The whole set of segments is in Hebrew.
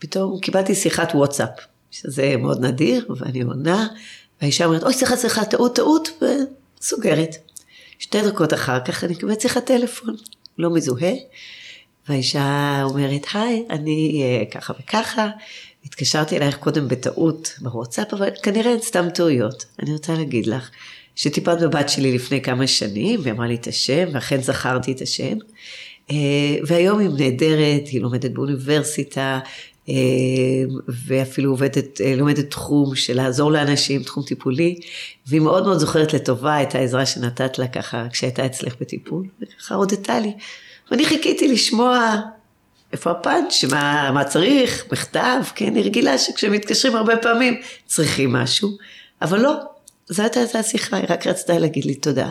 פתאום קיבלתי שיחת וואטסאפ, שזה מאוד נדיר, ואני עונה, והאישה אומרת, אוי, סליחה, סליחה, טעות, טעות, וסוגרת. שתי דקות אחר כך אני מקבלת שיחת טלפון, לא מזוהה, והאישה אומרת, היי, אני אה, ככה וככה, התקשרתי אלייך קודם בטעות בוואטסאפ, אבל כנראה אין סתם טעויות. אני רוצה להגיד לך, שטיפלת בבת שלי לפני כמה שנים, והיא אמרה לי את השם, ואכן זכרתי את השם. אה, והיום היא נהדרת, היא לומדת באוניברסיטה, ואפילו עובדת, אה, לומדת תחום של לעזור לאנשים, תחום טיפולי, והיא מאוד מאוד זוכרת לטובה את העזרה שנתת לה ככה כשהייתה אצלך בטיפול, וככה הודתה לי. ואני חיכיתי לשמוע איפה הפאנץ', מה, מה צריך, מכתב, כן, היא רגילה שכשמתקשרים הרבה פעמים צריכים משהו, אבל לא, זאת הייתה השיחה, היא רק רצתה להגיד לי תודה.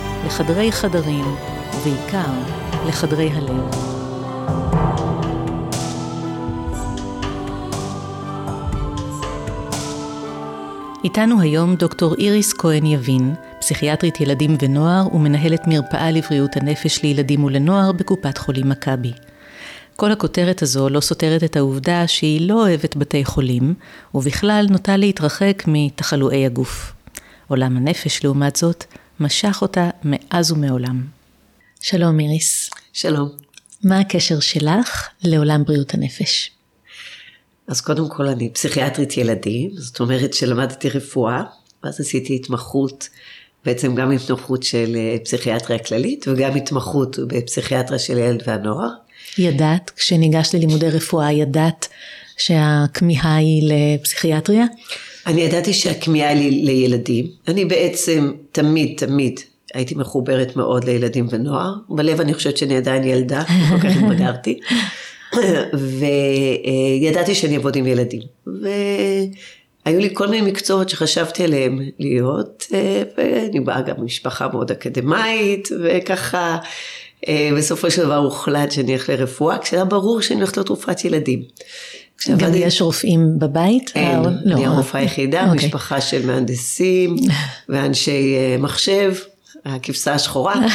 לחדרי חדרים, ובעיקר לחדרי הלב. איתנו היום דוקטור איריס כהן יבין, פסיכיאטרית ילדים ונוער ומנהלת מרפאה לבריאות הנפש לילדים ולנוער בקופת חולים מכבי. כל הכותרת הזו לא סותרת את העובדה שהיא לא אוהבת בתי חולים, ובכלל נוטה להתרחק מתחלואי הגוף. עולם הנפש, לעומת זאת, משך אותה מאז ומעולם. שלום איריס. שלום. מה הקשר שלך לעולם בריאות הנפש? אז קודם כל אני פסיכיאטרית ילדים, זאת אומרת שלמדתי רפואה, ואז עשיתי התמחות, בעצם גם התמחות של אה, פסיכיאטריה כללית וגם התמחות בפסיכיאטריה של ילד והנוער. ידעת, כשניגשת ללימודי רפואה, ידעת שהכמיהה היא לפסיכיאטריה? אני ידעתי שהכמיהה היא לילדים. אני בעצם תמיד תמיד הייתי מחוברת מאוד לילדים ונוער. בלב אני חושבת שאני עדיין ילדה, כל כך התבגרתי. וידעתי שאני אעבוד עם ילדים. והיו לי כל מיני מקצועות שחשבתי עליהם להיות, אה, ואני באה גם ממשפחה מאוד אקדמאית, וככה בסופו של דבר הוחלט שאני אלך לרפואה, כשהיה ברור שאני הולכת לתרופת ילדים. גם יש רופאים בבית? אין, לא. אני הרופאה היחידה, אוקיי. משפחה של מהנדסים ואנשי אה, מחשב, הכבשה השחורה.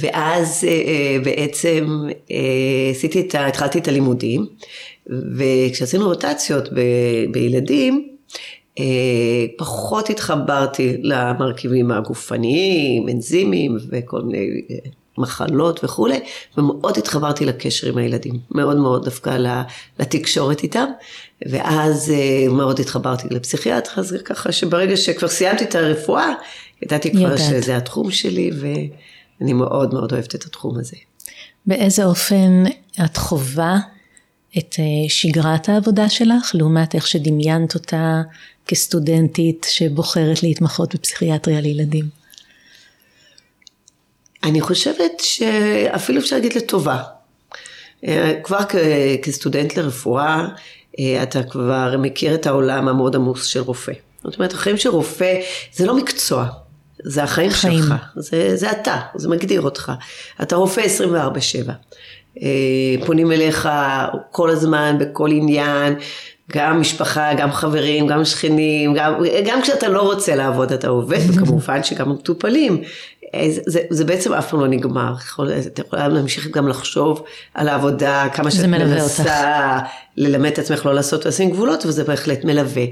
ואז אה, בעצם אה, עשיתי את ה... התחלתי את הלימודים, וכשעשינו רוטציות ב, בילדים, פחות התחברתי למרכיבים הגופניים, אנזימים וכל מיני מחלות וכולי, ומאוד התחברתי לקשר עם הילדים, מאוד מאוד דווקא לתקשורת איתם, ואז אה, מאוד התחברתי לפסיכיאטר, אז ככה שברגע שכבר סיימתי את הרפואה, ידעתי כבר יודעת. שזה התחום שלי, ואני מאוד מאוד אוהבת את התחום הזה. באיזה אופן את חווה את אה, שגרת העבודה שלך, לעומת איך שדמיינת אותה כסטודנטית שבוחרת להתמחות בפסיכיאטריה לילדים? אני חושבת שאפילו אפשר להגיד לטובה. אה, כבר כסטודנט לרפואה, אה, אתה כבר מכיר את העולם המאוד עמוס של רופא. זאת אומרת, החיים של רופא זה לא מקצוע, זה החיים חיים. שלך, זה, זה אתה, זה מגדיר אותך. אתה רופא 24-7. אה, פונים אליך כל הזמן, בכל עניין, גם משפחה, גם חברים, גם שכנים, גם, גם כשאתה לא רוצה לעבוד אתה עובד, וכמובן שגם מטופלים. זה, זה, זה בעצם אף פעם לא נגמר, אתה יכולה להמשיך גם לחשוב על העבודה, כמה שאת מנסה ללמד את עצמך לא לעשות ולשים גבולות, וזה בהחלט מלווה.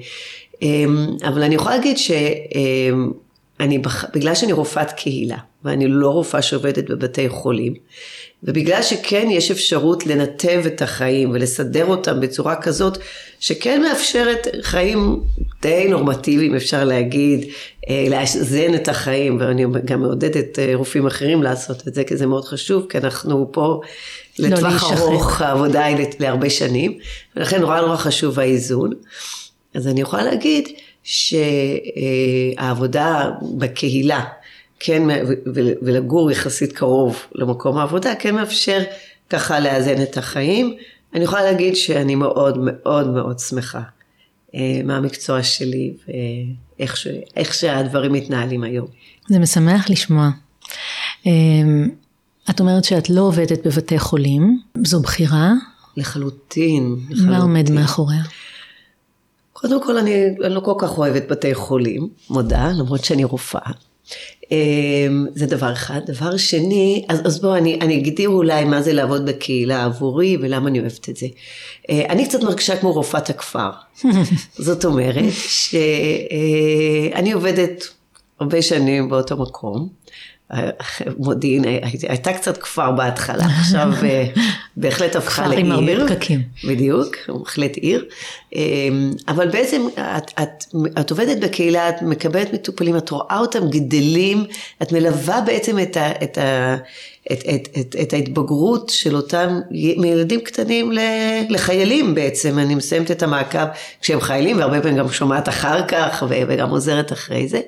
אמ, אבל אני יכולה להגיד שאני, בגלל שאני רופאת קהילה, ואני לא רופאה שעובדת בבתי חולים, ובגלל שכן יש אפשרות לנתב את החיים ולסדר אותם בצורה כזאת שכן מאפשרת חיים די נורמטיביים אפשר להגיד, אה, לאזן את החיים ואני גם מעודדת אה, רופאים אחרים לעשות את זה כי זה מאוד חשוב כי אנחנו פה לא לטווח לא ארוך העבודה היא להרבה שנים ולכן נורא נורא חשוב האיזון. אז אני יכולה להגיד שהעבודה בקהילה, כן, ולגור יחסית קרוב למקום העבודה, כן מאפשר ככה לאזן את החיים. אני יכולה להגיד שאני מאוד מאוד מאוד שמחה אה, מהמקצוע שלי ואיך ש, שהדברים מתנהלים היום. זה משמח לשמוע. אה, את אומרת שאת לא עובדת בבתי חולים, זו בחירה? לחלוטין. לחלוטין. מה עומד מאחוריה? קודם כל אני, אני לא כל כך אוהבת בתי חולים, מודה, למרות שאני רופאה. אמ, זה דבר אחד. דבר שני, אז, אז בואו אני, אני אגדיר אולי מה זה לעבוד בקהילה עבורי ולמה אני אוהבת את זה. אה, אני קצת מרגישה כמו רופאת הכפר. זאת אומרת שאני עובדת הרבה שנים באותו מקום. מודיעין הייתה קצת כפר בהתחלה, עכשיו אה, בהחלט הפכה לעיר. כפר עם הרבה פקקים. בדיוק, בהחלט עיר. אמ, אבל בעצם את, את, את עובדת בקהילה, את מקבלת מטופלים, את רואה אותם גדלים, את מלווה בעצם את, ה, את, ה, את, את, את, את ההתבגרות של אותם מילדים קטנים לחיילים בעצם. אני מסיימת את המעקב כשהם חיילים, והרבה פעמים גם שומעת אחר כך, וגם עוזרת אחרי זה.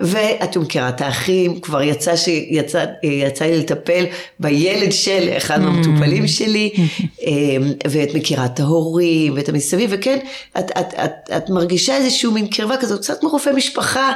ואת מכירה את האחים, כבר יצא, שיצא, יצא לי לטפל בילד של אחד מהמטופלים שלי, אמ, ואת מכירה את ההורים ואת המסביב, וכן, את, את, את, את מרגישה איזשהו מין קרבה כזאת, קצת כמו רופא משפחה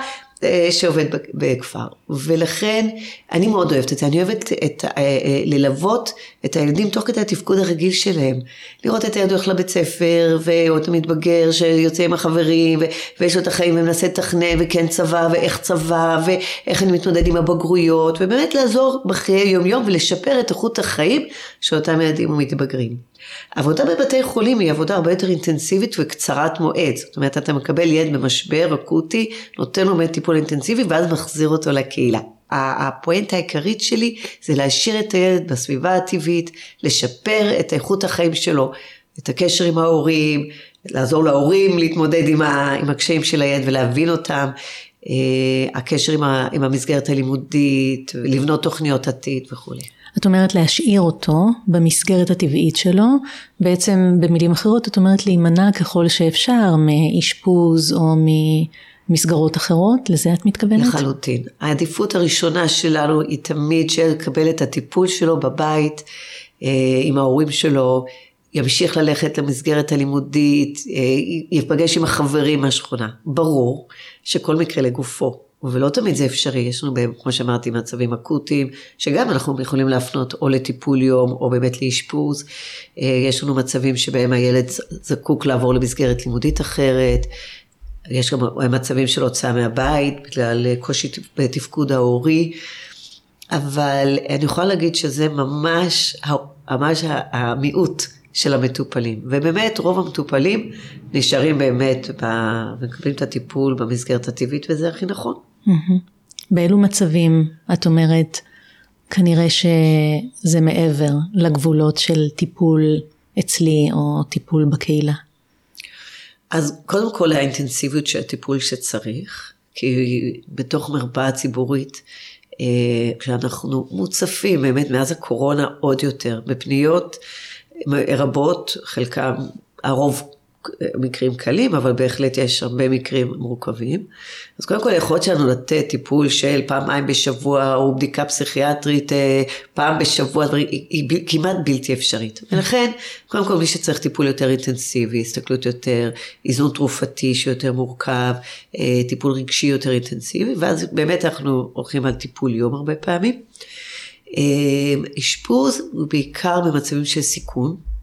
שעובד בכפר. ולכן אני מאוד אוהבת את זה, אני אוהבת את, אה, אה, ללוות את הילדים תוך כדי התפקוד הרגיל שלהם. לראות את הילד הולך לבית ספר, או את המתבגר שיוצא עם החברים, ויש לו את החיים ומנסה לתכנן, וכן צבא, ואיך צבא, ואיך אני מתמודד עם הבגרויות, ובאמת לעזור בחיי יום יום ולשפר את איכות החיים של אותם ילדים ומתבגרים. עבודה בבתי חולים היא עבודה הרבה יותר אינטנסיבית וקצרת מועד. זאת אומרת, אתה מקבל ילד במשבר אקוטי, נותן לו טיפול אינטנסיבי ואז מחזיר אותו לקהילה. הפואנטה העיקרית שלי זה להשאיר את הילד בסביבה הטבעית, לשפר את איכות החיים שלו, את הקשר עם ההורים, לעזור להורים להתמודד עם, ה, עם הקשיים של הילד ולהבין אותם, אה, הקשר עם, ה, עם המסגרת הלימודית, לבנות תוכניות עתיד וכולי. את אומרת להשאיר אותו במסגרת הטבעית שלו, בעצם במילים אחרות את אומרת להימנע ככל שאפשר מאשפוז או ממסגרות אחרות, לזה את מתכוונת? לחלוטין. העדיפות הראשונה שלנו היא תמיד שיקבל את הטיפול שלו בבית, אה, עם ההורים שלו, ימשיך ללכת למסגרת הלימודית, אה, ייפגש עם החברים מהשכונה. ברור שכל מקרה לגופו. ולא תמיד זה אפשרי, יש לנו, כמו שאמרתי, מצבים אקוטיים, שגם אנחנו יכולים להפנות או לטיפול יום או באמת לאשפוז. אה, יש לנו מצבים שבהם הילד זקוק לעבור למסגרת לימודית אחרת. יש גם מצבים של הוצאה מהבית בגלל קושי בתפקוד ההורי. אבל אני יכולה להגיד שזה ממש, ממש המיעוט של המטופלים. ובאמת רוב המטופלים נשארים באמת, ומקבלים את הטיפול במסגרת הטבעית וזה הכי נכון. באילו מצבים את אומרת, כנראה שזה מעבר לגבולות של טיפול אצלי או טיפול בקהילה? אז קודם כל האינטנסיביות של הטיפול שצריך, כי בתוך מרפאה ציבורית, אה, כשאנחנו מוצפים באמת מאז הקורונה עוד יותר בפניות רבות, חלקם, הרוב מקרים קלים, אבל בהחלט יש הרבה מקרים מורכבים. אז קודם כל היכולת שלנו לתת טיפול של פעמיים בשבוע או בדיקה פסיכיאטרית אה, פעם בשבוע, היא, כמעט בלתי אפשרית. ולכן, קודם כל מי שצריך טיפול יותר אינטנסיבי, הסתכלות יותר, איזון תרופתי שיותר מורכב, אה, טיפול רגשי יותר אינטנסיבי, ואז באמת אנחנו הולכים על טיפול יום הרבה פעמים. אה, אשפוז בעיקר במצבים של סיכון.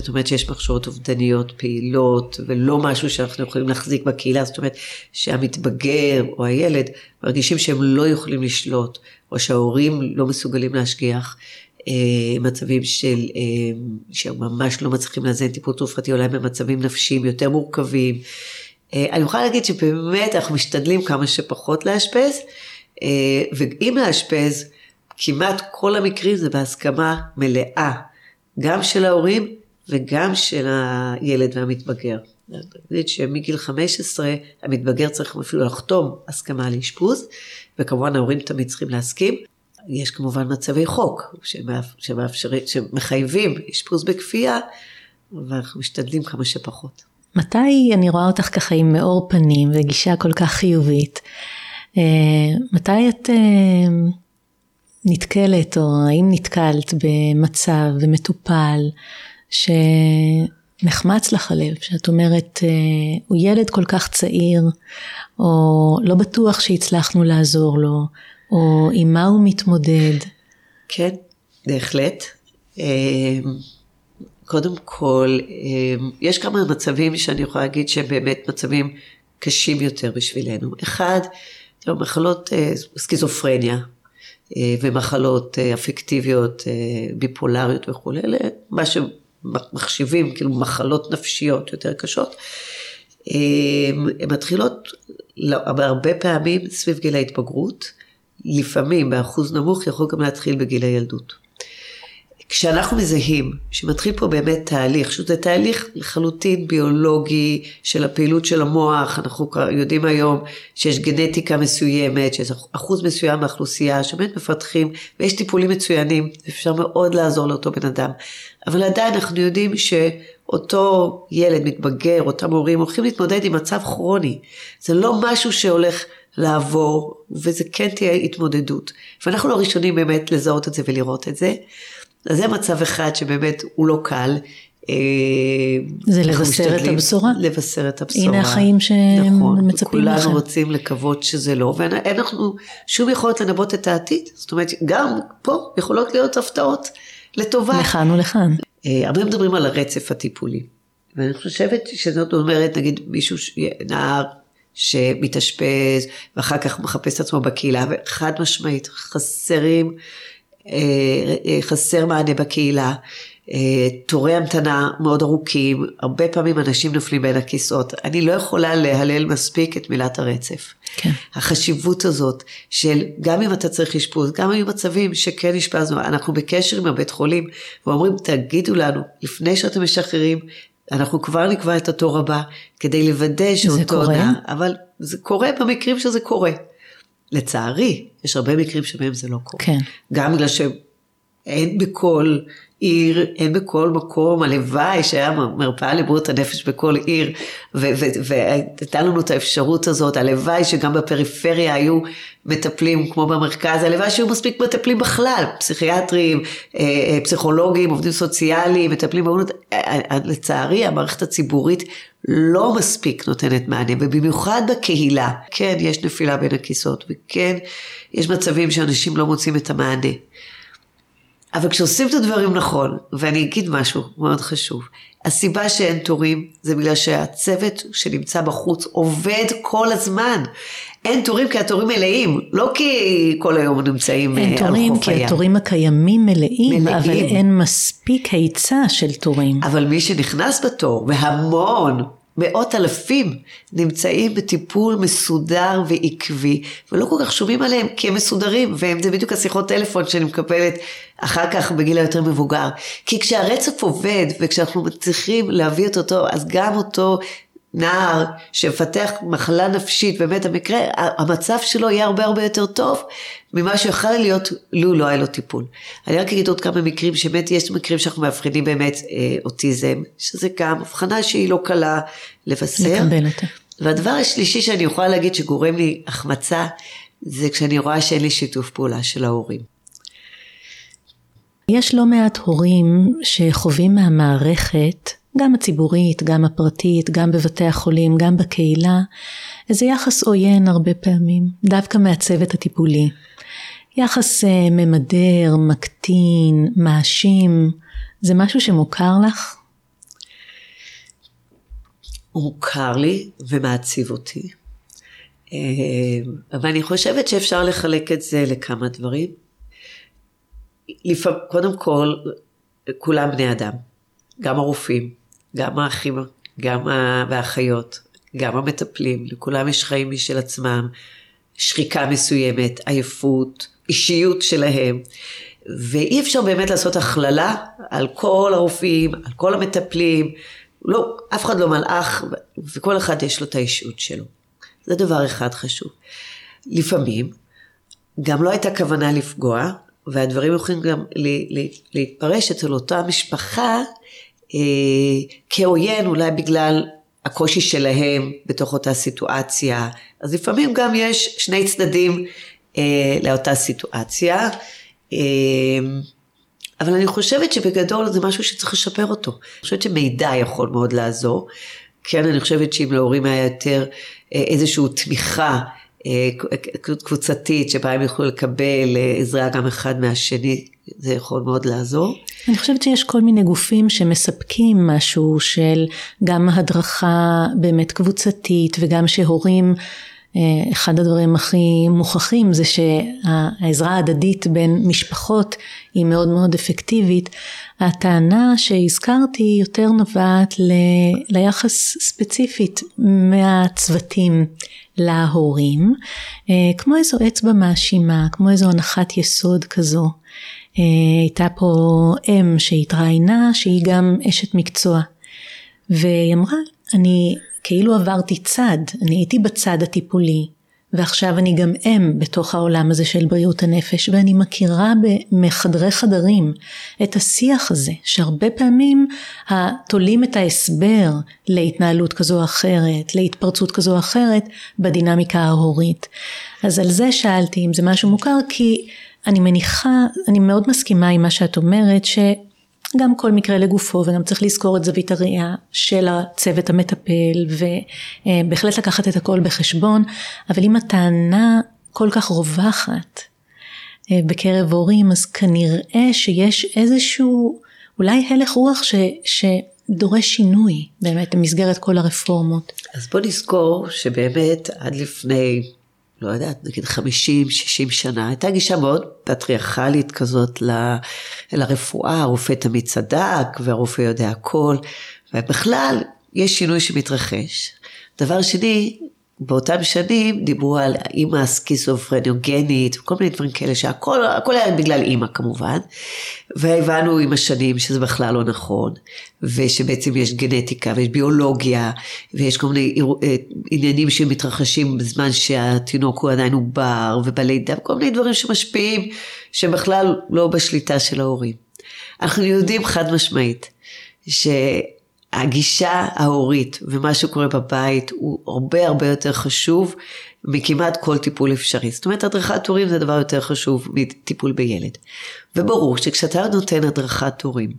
זאת אומרת שיש מחשבות אובדניות פעילות ולא משהו שאנחנו יכולים להחזיק בקהילה, זאת אומרת שהמתבגר או הילד מרגישים שהם לא יכולים לשלוט או שההורים לא מסוגלים להשגיח. אה, מצבים של, אה, שהם ממש לא מצליחים לאזן טיפול תרופתי, אולי במצבים נפשיים יותר מורכבים. אה, אני יכולה להגיד שבאמת אנחנו משתדלים כמה שפחות לאשפז, ואם לאשפז, כמעט כל המקרים זה בהסכמה מלאה, גם של ההורים וגם של הילד והמתבגר. אני אגיד שמגיל 15 המתבגר צריך אפילו לחתום הסכמה לאשפוז, וכמובן ההורים תמיד צריכים להסכים. יש כמובן מצבי חוק שמאפשרים, שמחייבים אשפוז בכפייה, ואנחנו משתדלים כמה שפחות. מתי אני רואה אותך ככה עם מאור פנים וגישה כל כך חיובית? אה, מתי את אה, נתקלת, או האם נתקלת במצב ומטופל שנחמץ לך הלב, שאת אומרת, אה, הוא ילד כל כך צעיר, או לא בטוח שהצלחנו לעזור לו, או עם מה הוא מתמודד? כן, בהחלט. קודם כל, יש כמה מצבים שאני יכולה להגיד שהם באמת מצבים קשים יותר בשבילנו. אחד, תראו, מחלות סכיזופרניה, אה, ומחלות אה, אפקטיביות, אה, ביפולריות וכולי, מה שמחשיבים כאילו מחלות נפשיות יותר קשות. הן מתחילות הרבה פעמים סביב גיל ההתבגרות, לפעמים באחוז נמוך יכול גם להתחיל בגיל הילדות. כשאנחנו מזהים שמתחיל פה באמת תהליך, שזה תהליך לחלוטין ביולוגי של הפעילות של המוח, אנחנו יודעים היום שיש גנטיקה מסוימת, שיש אחוז מסוים באוכלוסייה שבאמת מפתחים, ויש טיפולים מצוינים, אפשר מאוד לעזור לאותו בן אדם, אבל עדיין אנחנו יודעים שאותו ילד מתבגר, אותם הורים הולכים להתמודד עם מצב כרוני, זה לא משהו שהולך לעבור, וזה כן תהיה התמודדות. ואנחנו הראשונים באמת לזהות את זה ולראות את זה. אז זה מצב אחד שבאמת הוא לא קל. אה, זה לבשר את הבשורה. לבשר את הבשורה. הנה החיים שמצפים נכון, לכם. כולנו רוצים לקוות שזה לא, ואין לנו שום יכולת לנבות את העתיד. זאת אומרת, גם פה יכולות להיות הפתעות לטובה. לכאן ולכאן. אה, הרבה מדברים על הרצף הטיפולי. ואני חושבת שזאת אומרת, נגיד מישהו, נער שמתאשפז, ואחר כך מחפש את עצמו בקהילה, וחד משמעית, חסרים חסר מענה בקהילה, אה, תורי המתנה מאוד ארוכים, הרבה פעמים אנשים נופלים בין הכיסאות. אני לא יכולה להלל מספיק את מילת הרצף. כן. החשיבות הזאת של גם אם אתה צריך אשפוז, גם אם מצבים שכן אשפזנו, אנחנו בקשר עם הבית חולים ואומרים תגידו לנו לפני שאתם משחררים, אנחנו כבר נקבע את התור הבא כדי לוודא שאותו... זה קורה? אבל זה קורה במקרים שזה קורה. לצערי, יש הרבה מקרים שבהם זה לא קורה. כן. גם בגלל שאין בכל עיר, אין בכל מקום, הלוואי שהיה מרפאה לבריאות הנפש בכל עיר, והייתה לנו את האפשרות הזאת, הלוואי שגם בפריפריה היו מטפלים כמו במרכז, הלוואי שהיו מספיק מטפלים בכלל, פסיכיאטרים, אה, אה, פסיכולוגים, עובדים סוציאליים, מטפלים באונות, אה, לצערי המערכת הציבורית לא מספיק נותנת מענה, ובמיוחד בקהילה, כן, יש נפילה בין הכיסאות, וכן, יש מצבים שאנשים לא מוצאים את המענה. אבל כשעושים את הדברים נכון, ואני אגיד משהו מאוד חשוב, הסיבה שאין תורים זה בגלל שהצוות שנמצא בחוץ עובד כל הזמן. אין תורים כי התורים מלאים, לא כי כל היום נמצאים אין אה, על תורים חוף כי הים. התורים הקיימים מלאים, מלאים. אבל אין מספיק היצע של תורים. אבל מי שנכנס בתור, והמון, מאות אלפים, נמצאים בטיפול מסודר ועקבי, ולא כל כך שומעים עליהם כי הם מסודרים, וזה בדיוק השיחות טלפון שאני מקבלת אחר כך בגיל היותר מבוגר. כי כשהרצף עובד, וכשאנחנו מצליחים להביא את אותו, אז גם אותו נער שמפתח מחלה נפשית, באמת המקרה, המצב שלו יהיה הרבה הרבה יותר טוב ממה שיכול להיות לו לא היה לו טיפול. אני רק אגיד עוד כמה מקרים, שבאמת יש מקרים שאנחנו מאבחנים באמת אה, אוטיזם, שזה גם הבחנה שהיא לא קלה לבשר. לקבל אותה. והדבר השלישי שאני יכולה להגיד שגורם לי החמצה, זה כשאני רואה שאין לי שיתוף פעולה של ההורים. יש לא מעט הורים שחווים מהמערכת, גם הציבורית, גם הפרטית, גם בבתי החולים, גם בקהילה, איזה יחס עוין הרבה פעמים, דווקא מהצוות הטיפולי. יחס אה, ממדר, מקטין, מאשים, זה משהו שמוכר לך? מוכר לי ומעציב אותי. אה, אבל אני חושבת שאפשר לחלק את זה לכמה דברים. לפעמים, קודם כל, כולם בני אדם. גם הרופאים, גם האחים, גם האחיות, גם המטפלים, לכולם יש חיים משל עצמם, שחיקה מסוימת, עייפות, אישיות שלהם. ואי אפשר באמת לעשות הכללה על כל הרופאים, על כל המטפלים, לא, אף אחד לא מלאך, וכל אחד יש לו את האישיות שלו. זה דבר אחד חשוב. לפעמים, גם לא הייתה כוונה לפגוע, והדברים יכולים גם להתפרש אצל אותה משפחה כעוין, אולי בגלל הקושי שלהם בתוך אותה סיטואציה. אז לפעמים גם יש שני צדדים אה, לאותה סיטואציה. אה, אבל אני חושבת שבגדול זה משהו שצריך לשפר אותו. אני חושבת שמידע יכול מאוד לעזור. כן, אני חושבת שאם להורים היה יותר אה, איזושהי תמיכה אה, קבוצתית שבה הם יוכלו לקבל אה, עזרה גם אחד מהשני, זה יכול מאוד לעזור. אני חושבת שיש כל מיני גופים שמספקים משהו של גם הדרכה באמת קבוצתית וגם שהורים אה, אחד הדברים הכי מוכחים זה שהעזרה ההדדית בין משפחות היא מאוד מאוד אפקטיבית. הטענה שהזכרתי יותר נובעת ל, ליחס ספציפית מהצוותים להורים, אה, כמו איזו אצבע מאשימה, כמו איזו הנחת יסוד כזו. אה, הייתה פה אם שהתראיינה שהיא גם אשת מקצוע והיא אמרה אני כאילו עברתי צד, אני הייתי בצד הטיפולי, ועכשיו אני גם אם בתוך העולם הזה של בריאות הנפש, ואני מכירה מחדרי חדרים את השיח הזה, שהרבה פעמים תולים את ההסבר להתנהלות כזו או אחרת, להתפרצות כזו או אחרת, בדינמיקה ההורית. אז על זה שאלתי אם זה משהו מוכר, כי אני מניחה, אני מאוד מסכימה עם מה שאת אומרת, ש... גם כל מקרה לגופו וגם צריך לזכור את זווית הראייה של הצוות המטפל ובהחלט לקחת את הכל בחשבון אבל אם הטענה כל כך רווחת אה, בקרב הורים אז כנראה שיש איזשהו אולי הלך רוח ש, שדורש שינוי באמת במסגרת כל הרפורמות. אז בוא נזכור שבאמת עד לפני לא יודעת, נגיד 50-60 שנה, הייתה גישה מאוד פטריארכלית כזאת ל, לרפואה, הרופא תמיד צדק והרופא יודע הכל, ובכלל יש שינוי שמתרחש. דבר שני, באותם שנים דיברו על אימא הסכיזופרניוגנית וכל מיני דברים כאלה שהכל הכל היה בגלל אימא כמובן והבנו עם השנים שזה בכלל לא נכון ושבעצם יש גנטיקה ויש ביולוגיה ויש כל מיני אה, עניינים שמתרחשים בזמן שהתינוק הוא עדיין עובר ובלידה וכל מיני דברים שמשפיעים שבכלל לא בשליטה של ההורים. אנחנו יודעים חד משמעית ש... הגישה ההורית ומה שקורה בבית הוא הרבה הרבה יותר חשוב מכמעט כל טיפול אפשרי. זאת אומרת, הדרכת הורים זה דבר יותר חשוב מטיפול בילד. וברור שכשאתה נותן הדרכת הורים,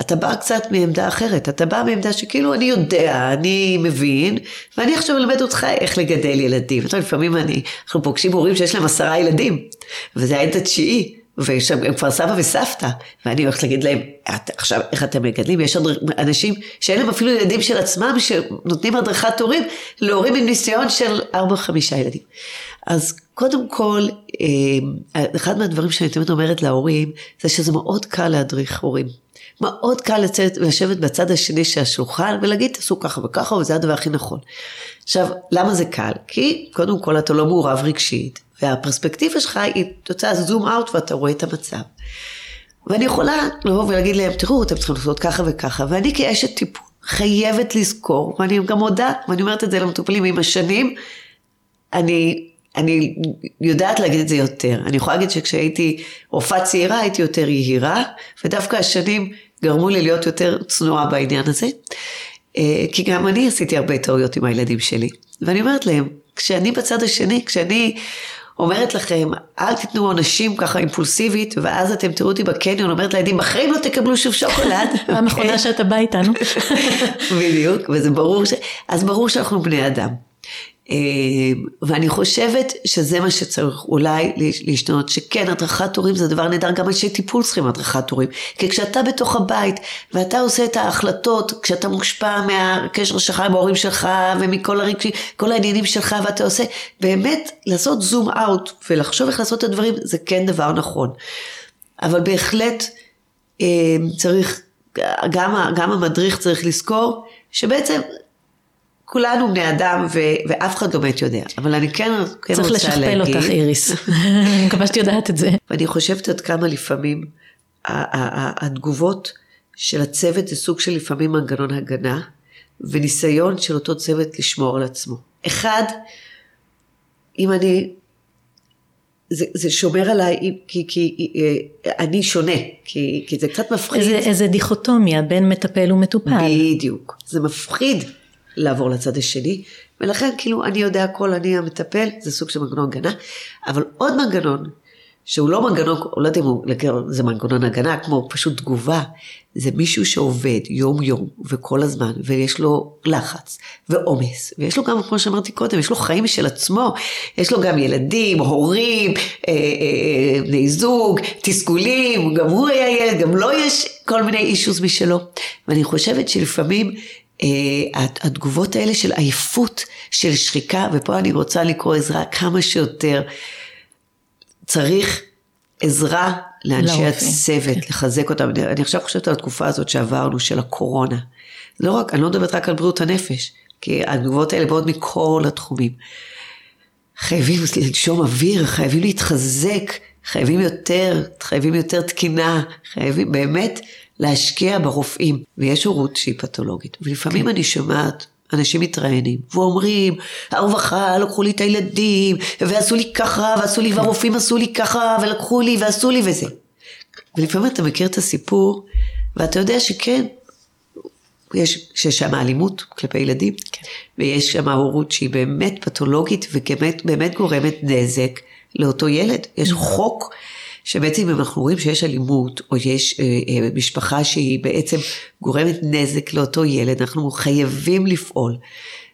אתה בא קצת מעמדה אחרת, אתה בא מעמדה שכאילו אני יודע, אני מבין, ואני עכשיו אלמד אותך איך לגדל ילדים. אתה לפעמים אני, אנחנו פוגשים הורים שיש להם עשרה ילדים, וזה הילד התשיעי, ושם הם כבר סבא וסבתא, ואני הולכת להגיד להם, את, עכשיו איך אתם מגדלים? יש עוד אנשים שאין להם אפילו ילדים של עצמם, שנותנים הדרכת הורים להורים עם ניסיון של 4-5 ילדים. אז קודם כל, אה, אחד מהדברים שאני תמיד אומרת להורים, זה שזה מאוד קל להדריך הורים. מאוד קל לצאת, לשבת בצד השני של השולחן ולהגיד תעשו ככה וככה וזה הדבר הכי נכון. עכשיו, למה זה קל? כי קודם כל אתה לא מעורב רגשית, והפרספקטיבה שלך היא תוצאה זום אאוט ואתה רואה את המצב. ואני יכולה לבוא ולהגיד להם, תראו, אתם צריכים לעשות ככה וככה, ואני כאשת טיפול חייבת לזכור, ואני גם מודה, ואני אומרת את זה למטופלים עם השנים, אני, אני יודעת להגיד את זה יותר. אני יכולה להגיד שכשהייתי רופאה צעירה הייתי יותר יהירה, ודווקא השנים גרמו לי להיות יותר צנועה בעניין הזה. אה, כי גם אני עשיתי הרבה טעויות עם הילדים שלי. ואני אומרת להם, כשאני בצד השני, כשאני אומרת לכם, אל תיתנו עונשים ככה אימפולסיבית, ואז אתם תראו אותי בקניון, אומרת לילדים, בחיים לא תקבלו שוב שוקולד. המכונה אוקיי? שאתה בא איתנו. בדיוק, וזה ברור, ש... אז ברור שאנחנו בני אדם. אמ, ואני חושבת שזה מה שצריך אולי להשתנות, שכן הדרכת הורים זה דבר נהדר, גם אנשי טיפול צריכים הדרכת הורים, כי כשאתה בתוך הבית ואתה עושה את ההחלטות, כשאתה מושפע מהקשר שלך עם ההורים שלך ומכל הרגשי, כל העניינים שלך ואתה עושה, באמת לעשות זום אאוט ולחשוב איך לעשות את הדברים זה כן דבר נכון, אבל בהחלט אמ, צריך, גם, גם המדריך צריך לזכור שבעצם כולנו בני אדם ו- ואף אחד לא באמת יודע, אבל אני כן, כן רוצה להגיד... צריך לשכפל אותך איריס, אני מקווה שאת יודעת את זה. ואני חושבת עד כמה לפעמים התגובות של הצוות זה סוג של לפעמים מנגנון הגנה, וניסיון של אותו צוות לשמור על עצמו. אחד, אם אני, זה, זה שומר עליי כי, כי אה, אני שונה, כי, כי זה קצת מפחיד. איזה, איזה דיכוטומיה בין מטפל ומטופל. בדיוק, זה מפחיד. לעבור לצד השני, ולכן כאילו אני יודע הכל, אני המטפל, זה סוג של מנגנון הגנה, אבל עוד מנגנון, שהוא לא מנגנון, לא יודע אם הוא, זה מנגנון הגנה, כמו פשוט תגובה, זה מישהו שעובד יום יום וכל הזמן, ויש לו לחץ ועומס, ויש לו גם, כמו שאמרתי קודם, יש לו חיים משל עצמו, יש לו גם ילדים, הורים, אה, אה, בני זוג, תסכולים, גם הוא היה ילד, גם לו לא יש כל מיני אישוס משלו. ואני חושבת שלפעמים אה, התגובות האלה של עייפות, של שחיקה, ופה אני רוצה לקרוא עזרה כמה שיותר. צריך עזרה לאנשי לא, הצוות, כן. לחזק אותם. אני עכשיו חושבת על התקופה הזאת שעברנו, של הקורונה. לא רק, אני לא מדברת רק על בריאות הנפש, כי התגובות האלה באות מכל התחומים. חייבים לנשום אוויר, חייבים להתחזק, חייבים יותר, חייבים יותר תקינה, חייבים באמת להשקיע ברופאים. ויש הורות שהיא פתולוגית. ולפעמים כן. אני שומעת אנשים מתראיינים ואומרים, הרווחה לקחו לי את הילדים, ועשו לי ככה, ועשו לי, והרופאים עשו לי ככה, ולקחו לי, ועשו לי וזה. ולפעמים אתה מכיר את הסיפור, ואתה יודע שכן, יש, שיש שם אלימות כלפי ילדים, כן. ויש שם הורות שהיא באמת פתולוגית ובאמת באמת גורמת נזק לאותו ילד. יש נכון. חוק שבעצם אם אנחנו רואים שיש אלימות, או יש אה, אה, משפחה שהיא בעצם גורמת נזק לאותו ילד, אנחנו חייבים לפעול.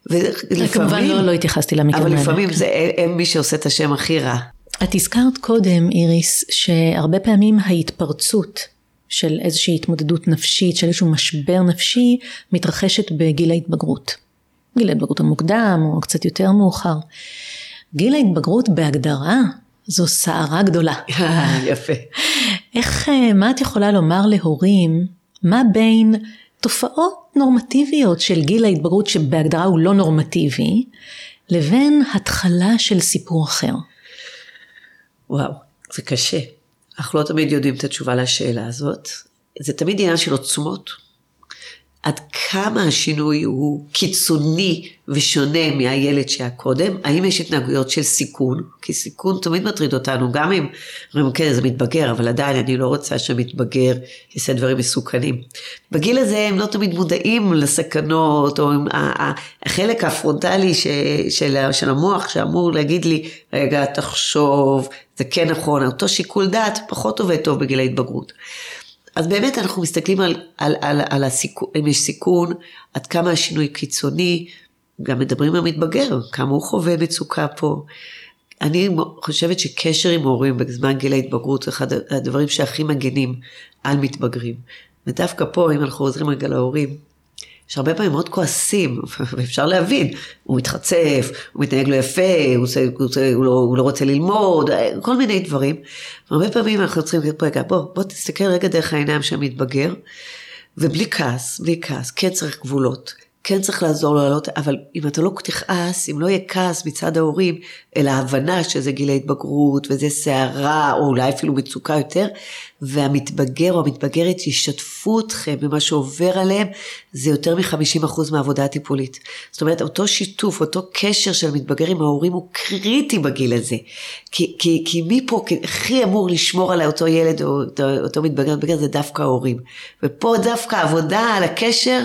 ולפעמים... כמובן לא, לא התייחסתי למקרה. אבל לפעמים זה הם מי שעושה את השם הכי רע. את הזכרת קודם, איריס, שהרבה פעמים ההתפרצות של איזושהי התמודדות נפשית, של איזשהו משבר נפשי, מתרחשת בגיל ההתבגרות. גיל ההתבגרות המוקדם, או קצת יותר מאוחר. גיל ההתבגרות בהגדרה זו סערה גדולה. יפה. איך, אה, מה את יכולה לומר להורים, מה בין תופעות נורמטיביות של גיל ההתבגרות שבהגדרה הוא לא נורמטיבי, לבין התחלה של סיפור אחר? וואו, זה קשה. אנחנו לא תמיד יודעים את התשובה לשאלה הזאת. זה תמיד עניין של עוצמות. עד כמה השינוי הוא קיצוני ושונה מהילד שהיה קודם, האם יש התנהגויות של סיכון, כי סיכון תמיד מטריד אותנו, גם אם אומרים כן זה מתבגר, אבל עדיין אני לא רוצה שמתבגר יעשה דברים מסוכנים. בגיל הזה הם לא תמיד מודעים לסכנות, או עם החלק הפרונטלי של, של המוח שאמור להגיד לי, רגע תחשוב, זה כן נכון, אותו שיקול דעת פחות עובד טוב בגיל ההתבגרות. אז באמת אנחנו מסתכלים על, על, על, על הסיכון, אם יש סיכון, עד כמה השינוי קיצוני, גם מדברים על מתבגר, כמה הוא חווה מצוקה פה. אני חושבת שקשר עם הורים בזמן גיל ההתבגרות זה אחד הדברים שהכי מגנים על מתבגרים. ודווקא פה, אם אנחנו חוזרים רגע להורים, יש הרבה פעמים מאוד כועסים, ואפשר להבין, הוא מתחצף, הוא מתנהג לא יפה, הוא, עושה, הוא, עושה, הוא, לא, הוא לא רוצה ללמוד, כל מיני דברים. הרבה פעמים אנחנו צריכים להגיד, רגע, בוא, בוא תסתכל רגע דרך העיניים של המתבגר, ובלי כעס, בלי כעס, כן צריך גבולות. כן צריך לעזור לו לעלות, אבל אם אתה לא תכעס, אם לא יהיה כעס מצד ההורים, אלא הבנה שזה גיל ההתבגרות וזה סערה, או אולי אפילו מצוקה יותר, והמתבגר או המתבגרת ישתפו אתכם במה שעובר עליהם, זה יותר מ-50% מהעבודה הטיפולית. זאת אומרת, אותו שיתוף, אותו קשר של המתבגר עם ההורים הוא קריטי בגיל הזה. כי, כי, כי מי פה הכי אמור לשמור על אותו ילד או אותו, אותו מתבגר, מתבגר זה דווקא ההורים. ופה דווקא העבודה על הקשר,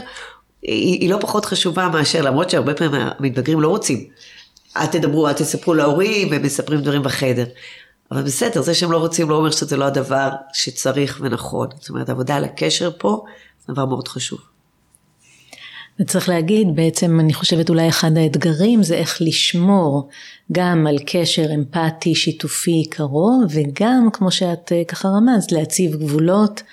היא, היא לא פחות חשובה מאשר, למרות שהרבה פעמים המתבגרים לא רוצים. אל תדברו, אל תספרו להורים, והם מספרים דברים בחדר. אבל בסדר, זה שהם לא רוצים לא אומר שזה לא הדבר שצריך ונכון. זאת אומרת, עבודה על הקשר פה, זה דבר מאוד חשוב. וצריך להגיד, בעצם אני חושבת אולי אחד האתגרים זה איך לשמור גם על קשר אמפתי, שיתופי, קרוב, וגם, כמו שאת אה, ככה רמזת, להציב גבולות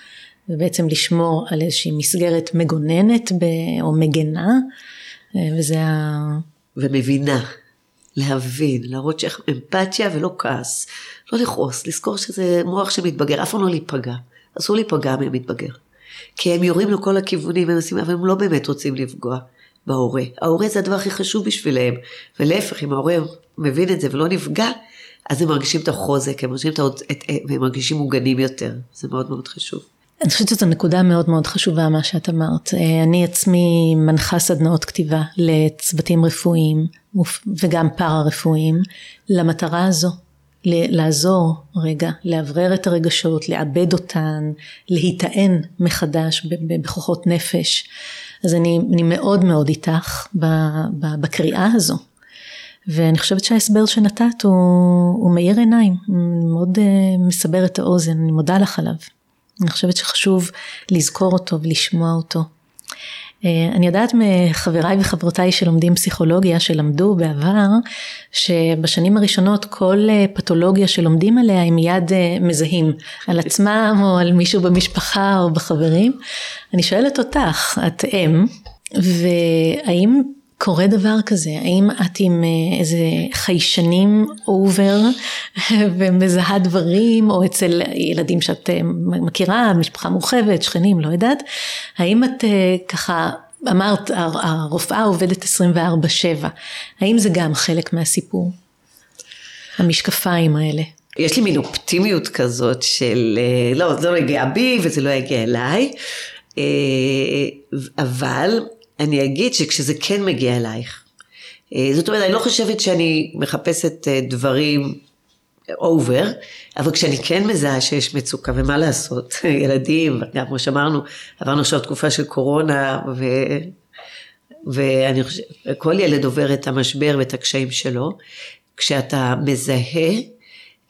ובעצם לשמור על איזושהי מסגרת מגוננת ב, או מגנה, אה, וזה ה... ומבינה, להבין, להראות שאיך אמפתיה ולא כעס, לא לכעוס, לזכור שזה מוח שמתבגר, אף פעם לא להיפגע, אסור להיפגע מהמתבגר. כי הם יורים לכל הכיוונים, הם עושים, אבל הם לא באמת רוצים לפגוע בהורה. ההורה זה הדבר הכי חשוב בשבילם, ולהפך, אם ההורה מבין את זה ולא נפגע, אז הם מרגישים את החוזק, הם מרגישים, את, את, הם מרגישים מוגנים יותר, זה מאוד מאוד חשוב. אני חושבת שזו נקודה מאוד מאוד חשובה מה שאת אמרת. אה, אני עצמי מנחה סדנאות כתיבה לצוותים רפואיים וגם פארה רפואיים למטרה הזו, לעזור רגע, לאוורר את הרגשות, לעבד אותן, להיטען מחדש בכוחות נפש. אז אני, אני מאוד מאוד איתך בקריאה הזו. ואני חושבת שההסבר שנתת הוא, הוא מאיר עיניים, מאוד uh, מסבר את האוזן, אני מודה לך עליו. אני חושבת שחשוב לזכור אותו ולשמוע אותו. אה, אני יודעת מחבריי וחברותיי שלומדים פסיכולוגיה, שלמדו בעבר, שבשנים הראשונות כל אה, פתולוגיה שלומדים עליה הם מיד אה, מזהים על עצמם או על מישהו במשפחה או בחברים. אני שואלת אותך, את אם, והאם קורה דבר כזה? האם את עם אה, איזה חיישנים אובר ומזהה דברים, או אצל ילדים שאת אה, מכירה, משפחה מורחבת, שכנים, לא יודעת, האם את אה, ככה, אמרת הרופאה עובדת 24/7, האם זה גם חלק מהסיפור? המשקפיים האלה. יש לי מין אופטימיות כזאת של לא, זה לא יגיע בי וזה לא יגיע אליי, אבל אני אגיד שכשזה כן מגיע אלייך, אה, זאת אומרת, אני לא חושבת שאני מחפשת אה, דברים אובר, אבל כשאני כן מזהה שיש מצוקה, ומה לעשות, ילדים, גם כמו שאמרנו, עברנו עכשיו תקופה של קורונה, ו... ואני חושבת, כל ילד עובר את המשבר ואת הקשיים שלו, כשאתה מזהה,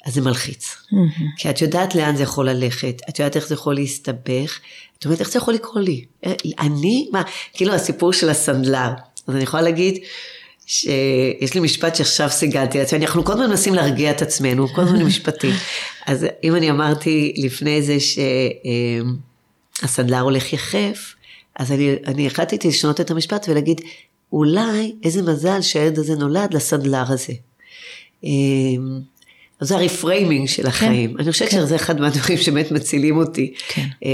אז זה מלחיץ. Mm-hmm. כי את יודעת לאן זה יכול ללכת, את יודעת איך זה יכול להסתבך, את אומרת, איך זה יכול לקרות לי? אה, אני, מה, כאילו הסיפור של הסנדלר. אז אני יכולה להגיד שיש לי משפט שעכשיו סיגלתי לעצמי, אנחנו כל הזמן מנסים להרגיע את עצמנו, כל הזמן משפטים. אז אם אני אמרתי לפני זה שהסנדלר הולך יחף, אז אני, אני החלטתי לשנות את המשפט ולהגיד, אולי איזה מזל שהילד הזה נולד לסנדלר הזה. אמ, זה הרפריימינג של כן. החיים. כן, אני חושבת כן. שזה אחד מהדברים שבאמת מצילים אותי. כן. אה,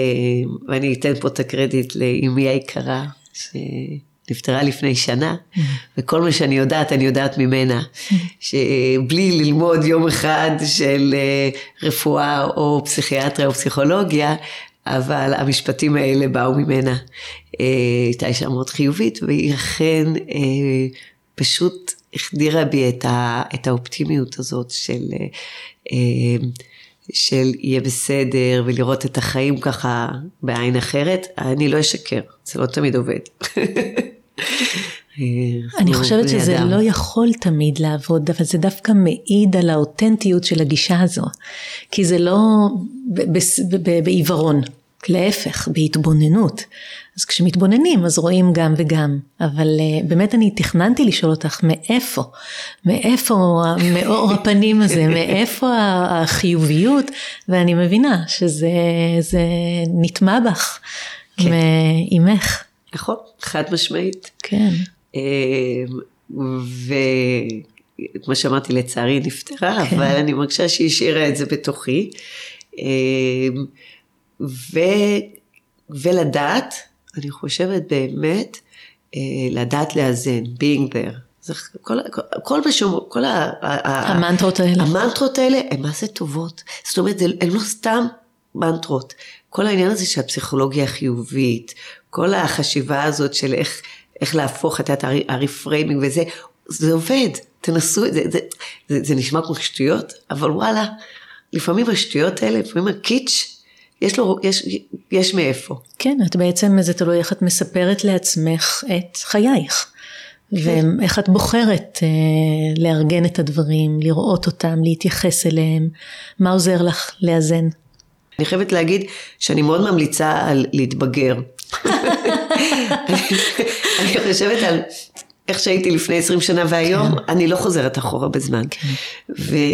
ואני אתן פה את הקרדיט לאמי היקרה, שנפטרה לפני שנה, mm-hmm. וכל מה שאני יודעת, אני יודעת ממנה. Mm-hmm. שבלי ללמוד יום אחד של אה, רפואה או פסיכיאטריה או פסיכולוגיה, אבל המשפטים האלה באו ממנה. אה, הייתה אישה מאוד חיובית, והיא אכן פשוט החדירה בי את, ה, את האופטימיות הזאת של, אה, של יהיה בסדר ולראות את החיים ככה בעין אחרת, אני לא אשקר, זה לא תמיד עובד. אני חושבת שזה אדם. לא יכול תמיד לעבוד, אבל זה דווקא מעיד על האותנטיות של הגישה הזו. כי זה לא בעיוורון, להפך, בהתבוננות. אז כשמתבוננים אז רואים גם וגם, אבל uh, באמת אני תכננתי לשאול אותך מאיפה, מאיפה מאור הפנים הזה, מאיפה החיוביות, ואני מבינה שזה נטמע בך, כן. מאימך. נכון, חד משמעית. כן. אה, וכמו שאמרתי, לצערי היא נפטרה, כן. אבל אני מרגישה שהיא השאירה את זה בתוכי. אה, ו... ולדעת אני חושבת באמת אה, לדעת לאזן, being there. זה כל, כל, כל מה שהוא, כל ה, המנטרות האלה. המנטרות האלה הן מה זה טובות. זאת אומרת, הן לא סתם מנטרות. כל העניין הזה של הפסיכולוגיה החיובית, כל החשיבה הזאת של איך, איך להפוך את הרפריימינג וזה, זה עובד, תנסו את זה, זה, זה, זה נשמע כמו שטויות, אבל וואלה, לפעמים השטויות האלה, לפעמים הקיץ', יש לו, יש, יש מאיפה. כן, את בעצם, זה תלוי איך את מספרת לעצמך את חייך. כן. ואיך את בוחרת אה, לארגן את הדברים, לראות אותם, להתייחס אליהם, מה עוזר לך לאזן? אני חייבת להגיד שאני מאוד ממליצה על להתבגר. אני חושבת על איך שהייתי לפני 20 שנה והיום, כן. אני לא חוזרת אחורה בזמן. כן.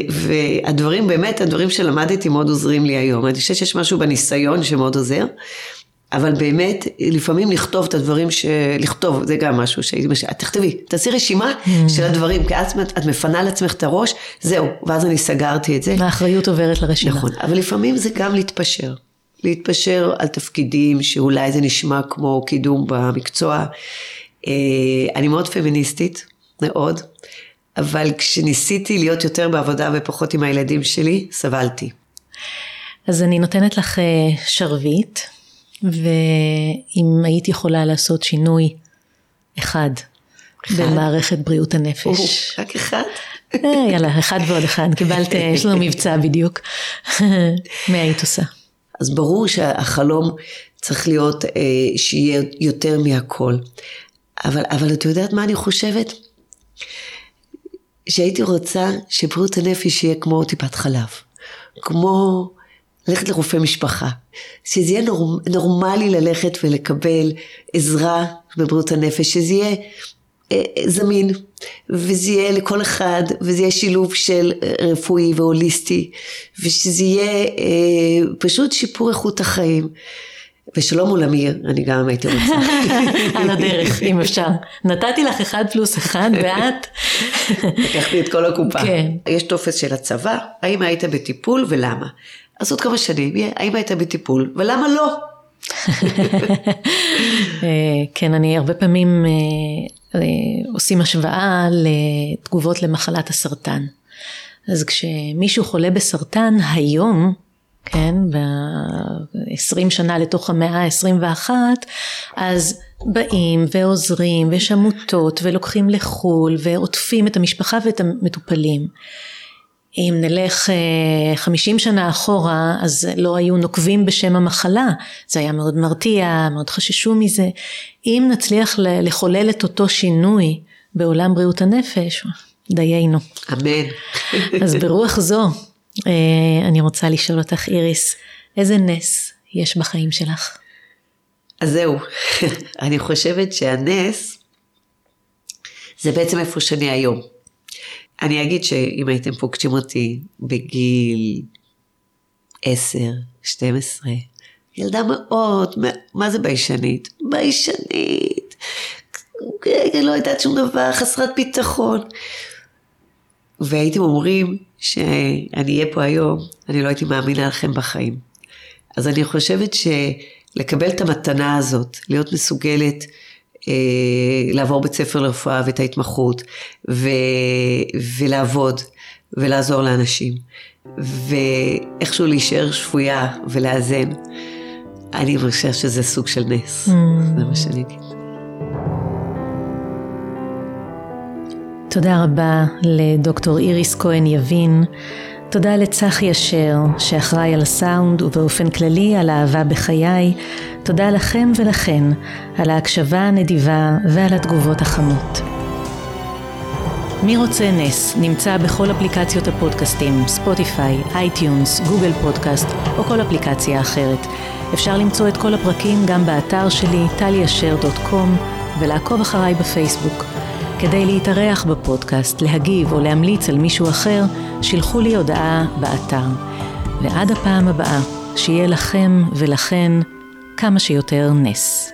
והדברים, באמת, הדברים שלמדתי מאוד עוזרים לי היום. אני חושבת שיש משהו בניסיון שמאוד עוזר, אבל באמת, לפעמים לכתוב את הדברים ש... לכתוב, זה גם משהו שהייתי משאירה. תכתבי, תעשי רשימה mm. של הדברים, כי את, את מפנה לעצמך את הראש, זהו, ואז אני סגרתי את זה. האחריות עוברת לרשימה. נכון, אבל לפעמים זה גם להתפשר. להתפשר על תפקידים שאולי זה נשמע כמו קידום במקצוע. אה, אני מאוד פמיניסטית, מאוד, אבל כשניסיתי להיות יותר בעבודה ופחות עם הילדים שלי, סבלתי. אז אני נותנת לך אה, שרביט, ואם היית יכולה לעשות שינוי אחד, אחד? במערכת בריאות הנפש. או, רק אחד? אה, יאללה, אחד ועוד אחד, קיבלת, יש לנו מבצע בדיוק. מה היית עושה? אז ברור שהחלום צריך להיות, אה, שיהיה יותר מהכל. אבל, אבל את יודעת מה אני חושבת? שהייתי רוצה שבריאות הנפש יהיה כמו טיפת חלב. כמו ללכת לרופא משפחה. שזה יהיה נור, נורמלי ללכת ולקבל עזרה בבריאות הנפש, שזה יהיה אה, זמין, וזה יהיה לכל אחד, וזה יהיה שילוב של רפואי והוליסטי, ושזה יהיה אה, פשוט שיפור איכות החיים. ושלום מול אמיר, אני גם הייתי רוצה. על הדרך, אם אפשר. נתתי לך אחד פלוס אחד, ואת... לקחתי את כל הקופה. כן. יש טופס של הצבא, האם היית בטיפול ולמה. אז עוד כמה שנים, האם היית בטיפול ולמה לא? אה, כן, אני הרבה פעמים אה, אה, עושים השוואה לתגובות למחלת הסרטן. אז כשמישהו חולה בסרטן היום, כן, ב-20 שנה לתוך המאה ה-21, אז באים ועוזרים ויש עמותות ולוקחים לחו"ל ועוטפים את המשפחה ואת המטופלים. אם נלך 50 שנה אחורה אז לא היו נוקבים בשם המחלה, זה היה מאוד מרתיע, מאוד חששו מזה. אם נצליח לחולל את אותו שינוי בעולם בריאות הנפש, דיינו. אמן. אז ברוח זו, אני רוצה לשאול אותך איריס, איזה נס יש בחיים שלך? אז זהו, אני חושבת שהנס זה בעצם איפה שאני היום. אני אגיד שאם הייתם פוגשים אותי בגיל 10, 12, ילדה מאוד, מה זה ביישנית? ביישנית, לא יודעת שום דבר, חסרת ביטחון. והייתם אומרים שאני אהיה פה היום, אני לא הייתי מאמינה לכם בחיים. אז אני חושבת שלקבל את המתנה הזאת, להיות מסוגלת אה, לעבור בית ספר לרפואה ואת ההתמחות, ו, ולעבוד ולעזור לאנשים, ואיכשהו להישאר שפויה ולאזן. אני חושבת שזה סוג של נס, mm. זה מה שאני אגיד. תודה רבה לדוקטור איריס כהן יבין. תודה לצחי אשר, שאחראי על הסאונד ובאופן כללי על האהבה בחיי. תודה לכם ולכן על ההקשבה הנדיבה ועל התגובות החמות. מי רוצה נס נמצא בכל אפליקציות הפודקאסטים, Spotify, iTunes, Google Podcast או כל אפליקציה אחרת. אפשר למצוא את כל הפרקים גם באתר שלי, טליאשר.קום, ולעקוב אחריי בפייסבוק. כדי להתארח בפודקאסט, להגיב או להמליץ על מישהו אחר, שילחו לי הודעה באתר. ועד הפעם הבאה, שיהיה לכם ולכן כמה שיותר נס.